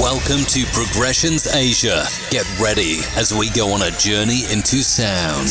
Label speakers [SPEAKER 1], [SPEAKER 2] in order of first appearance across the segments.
[SPEAKER 1] Welcome to Progressions Asia. Get ready as we go on a journey into sound.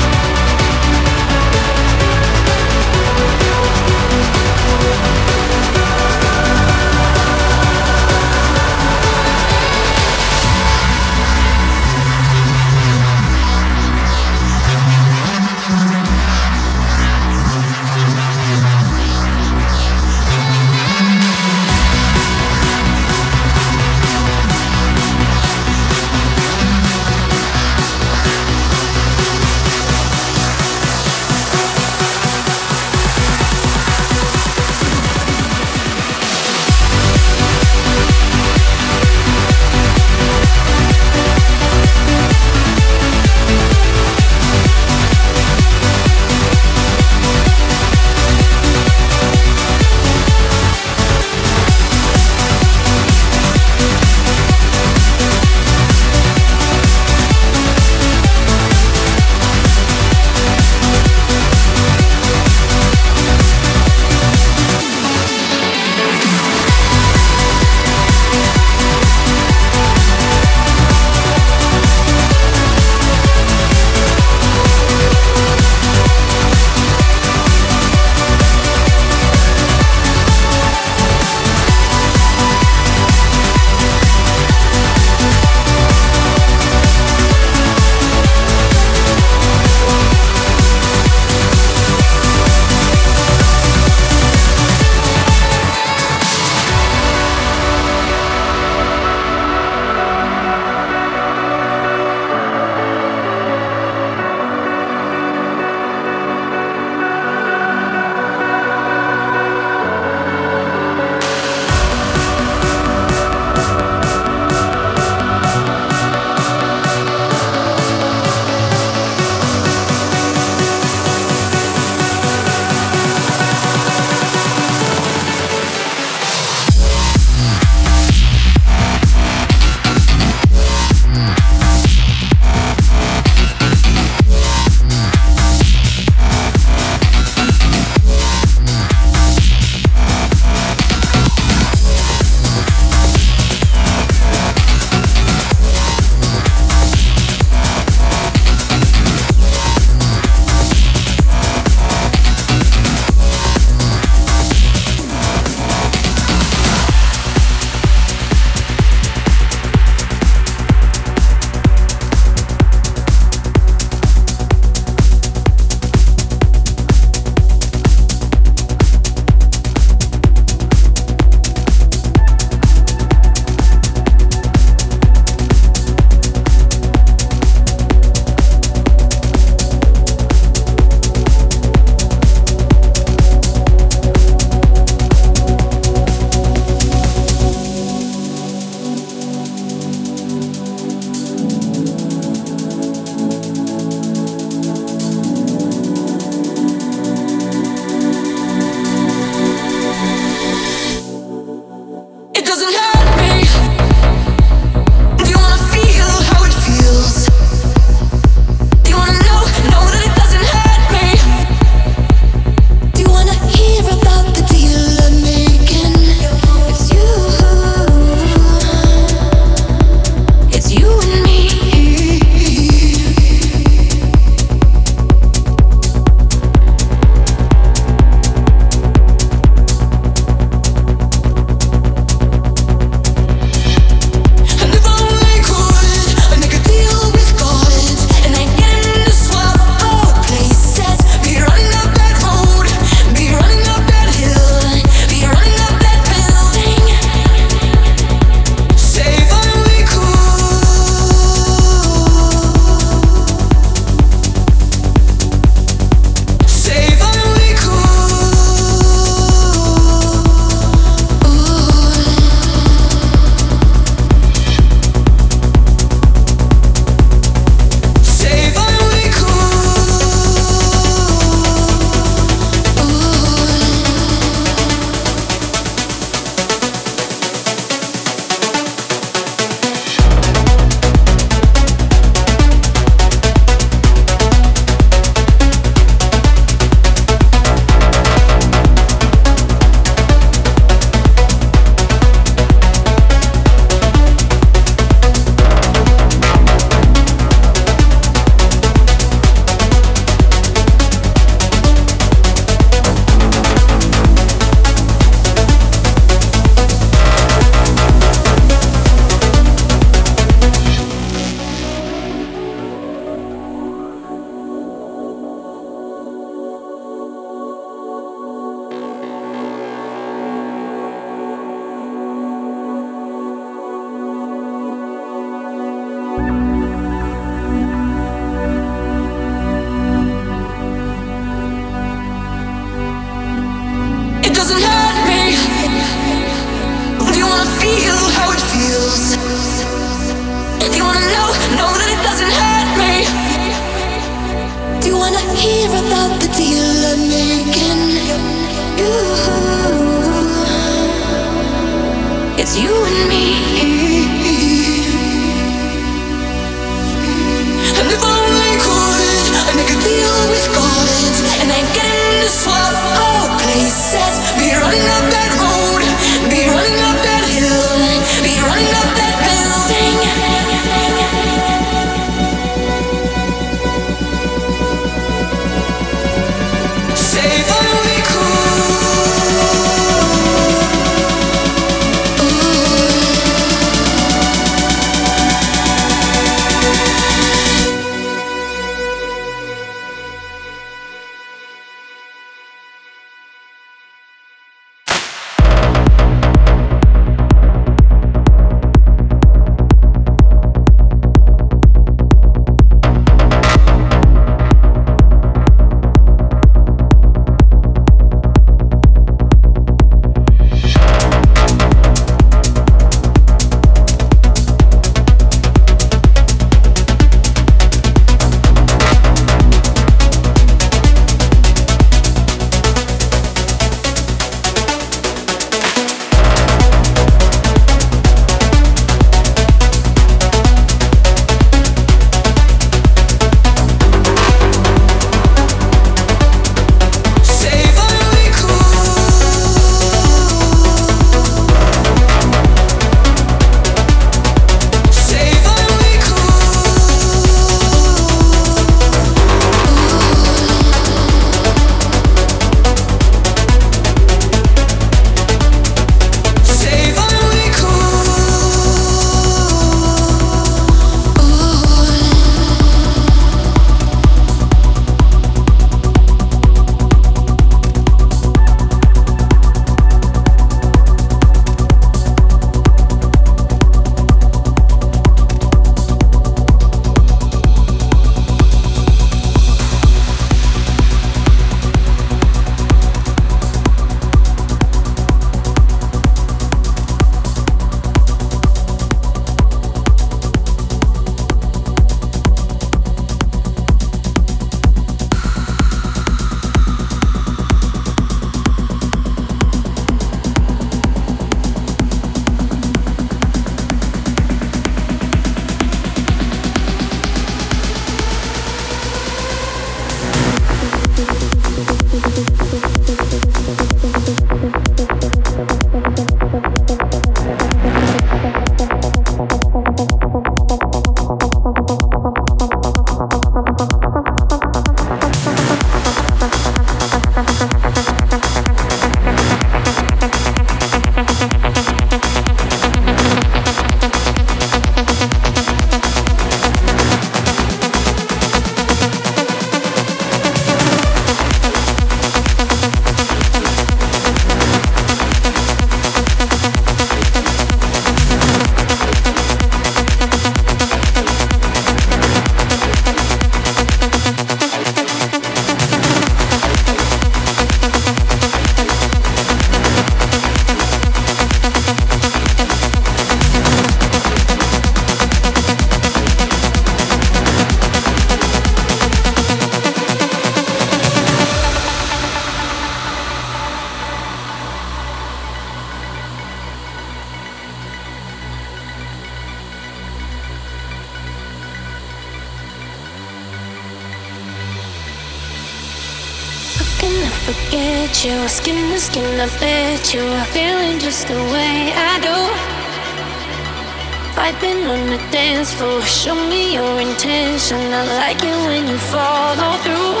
[SPEAKER 2] Show me
[SPEAKER 3] your intention. I like it when you follow through.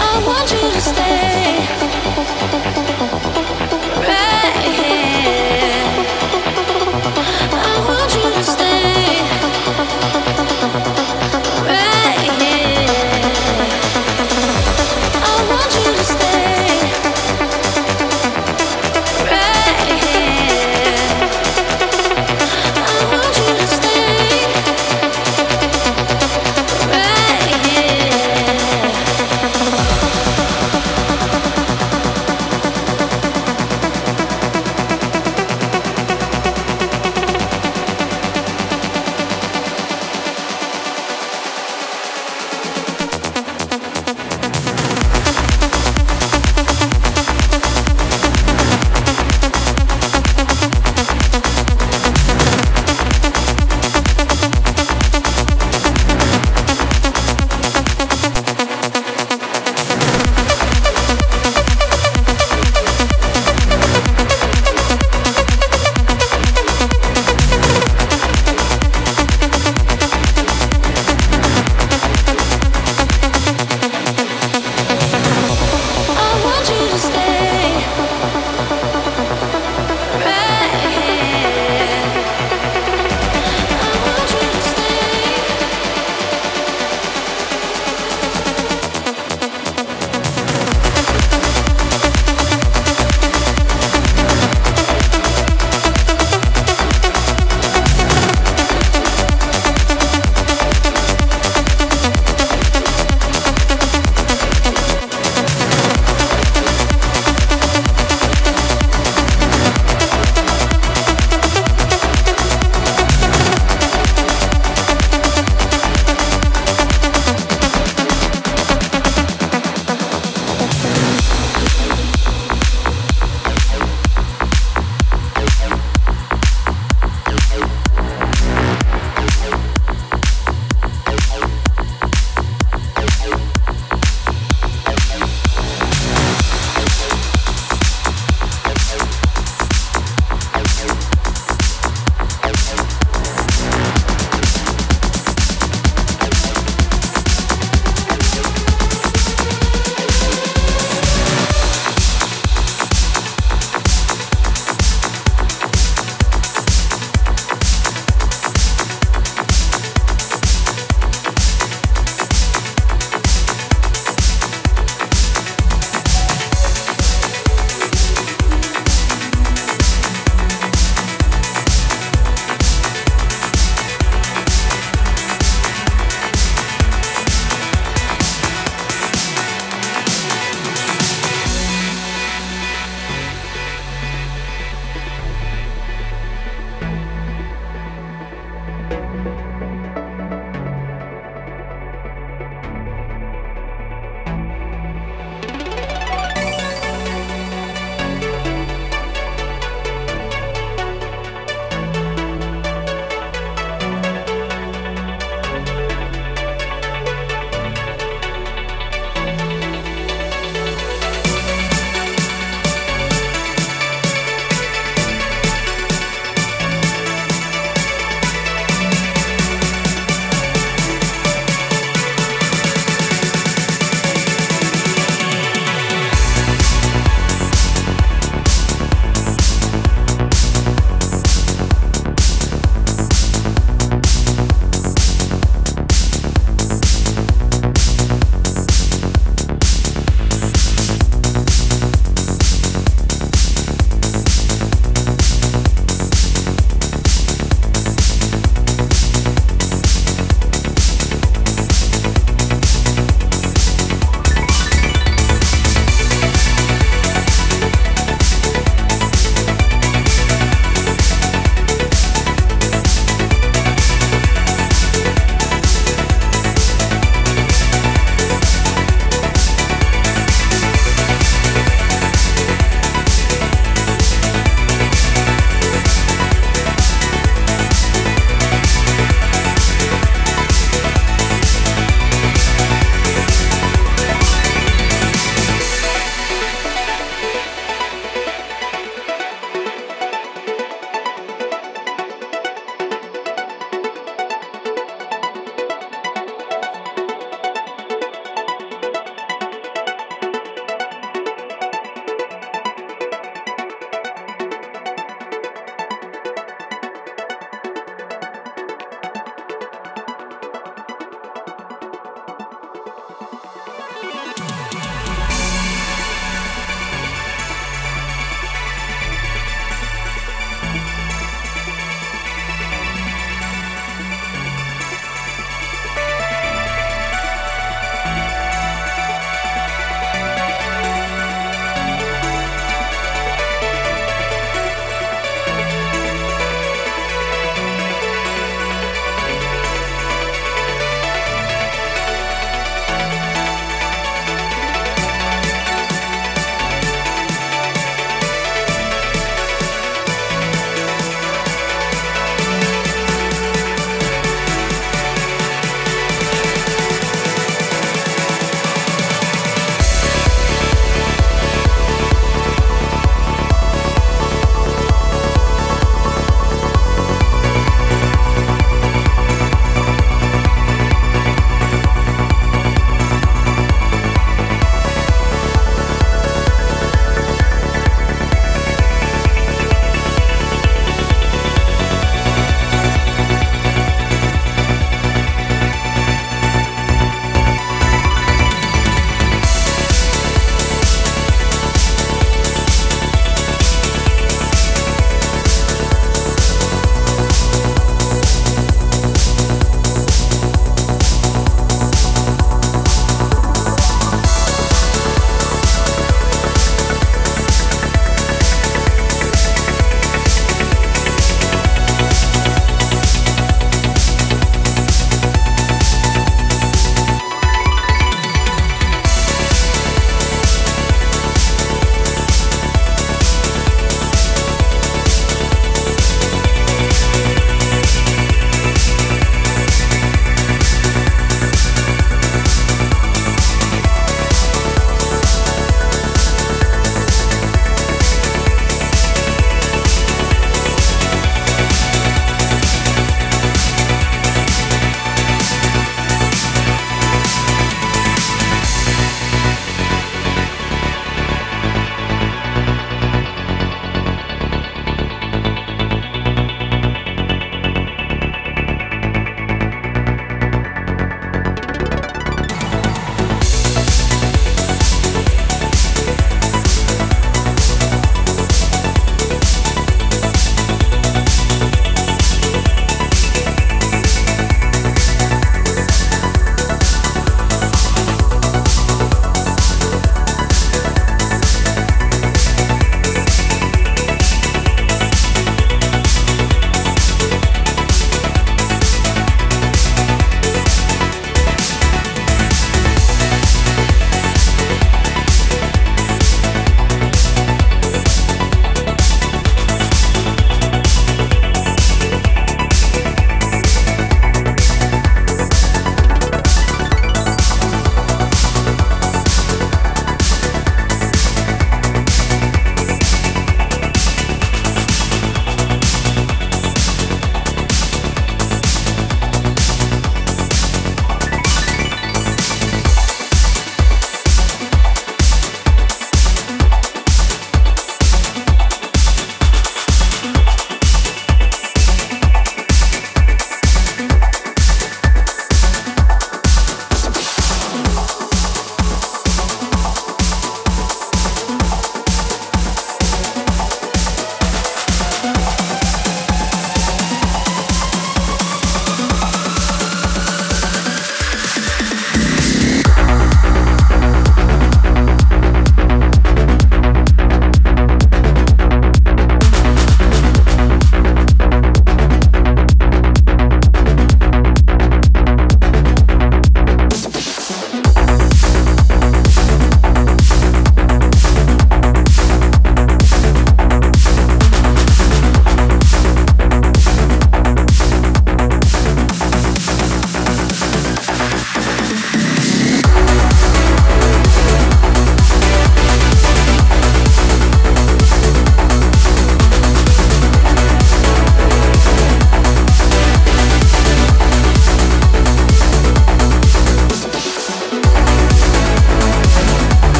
[SPEAKER 3] I want you
[SPEAKER 2] to stay.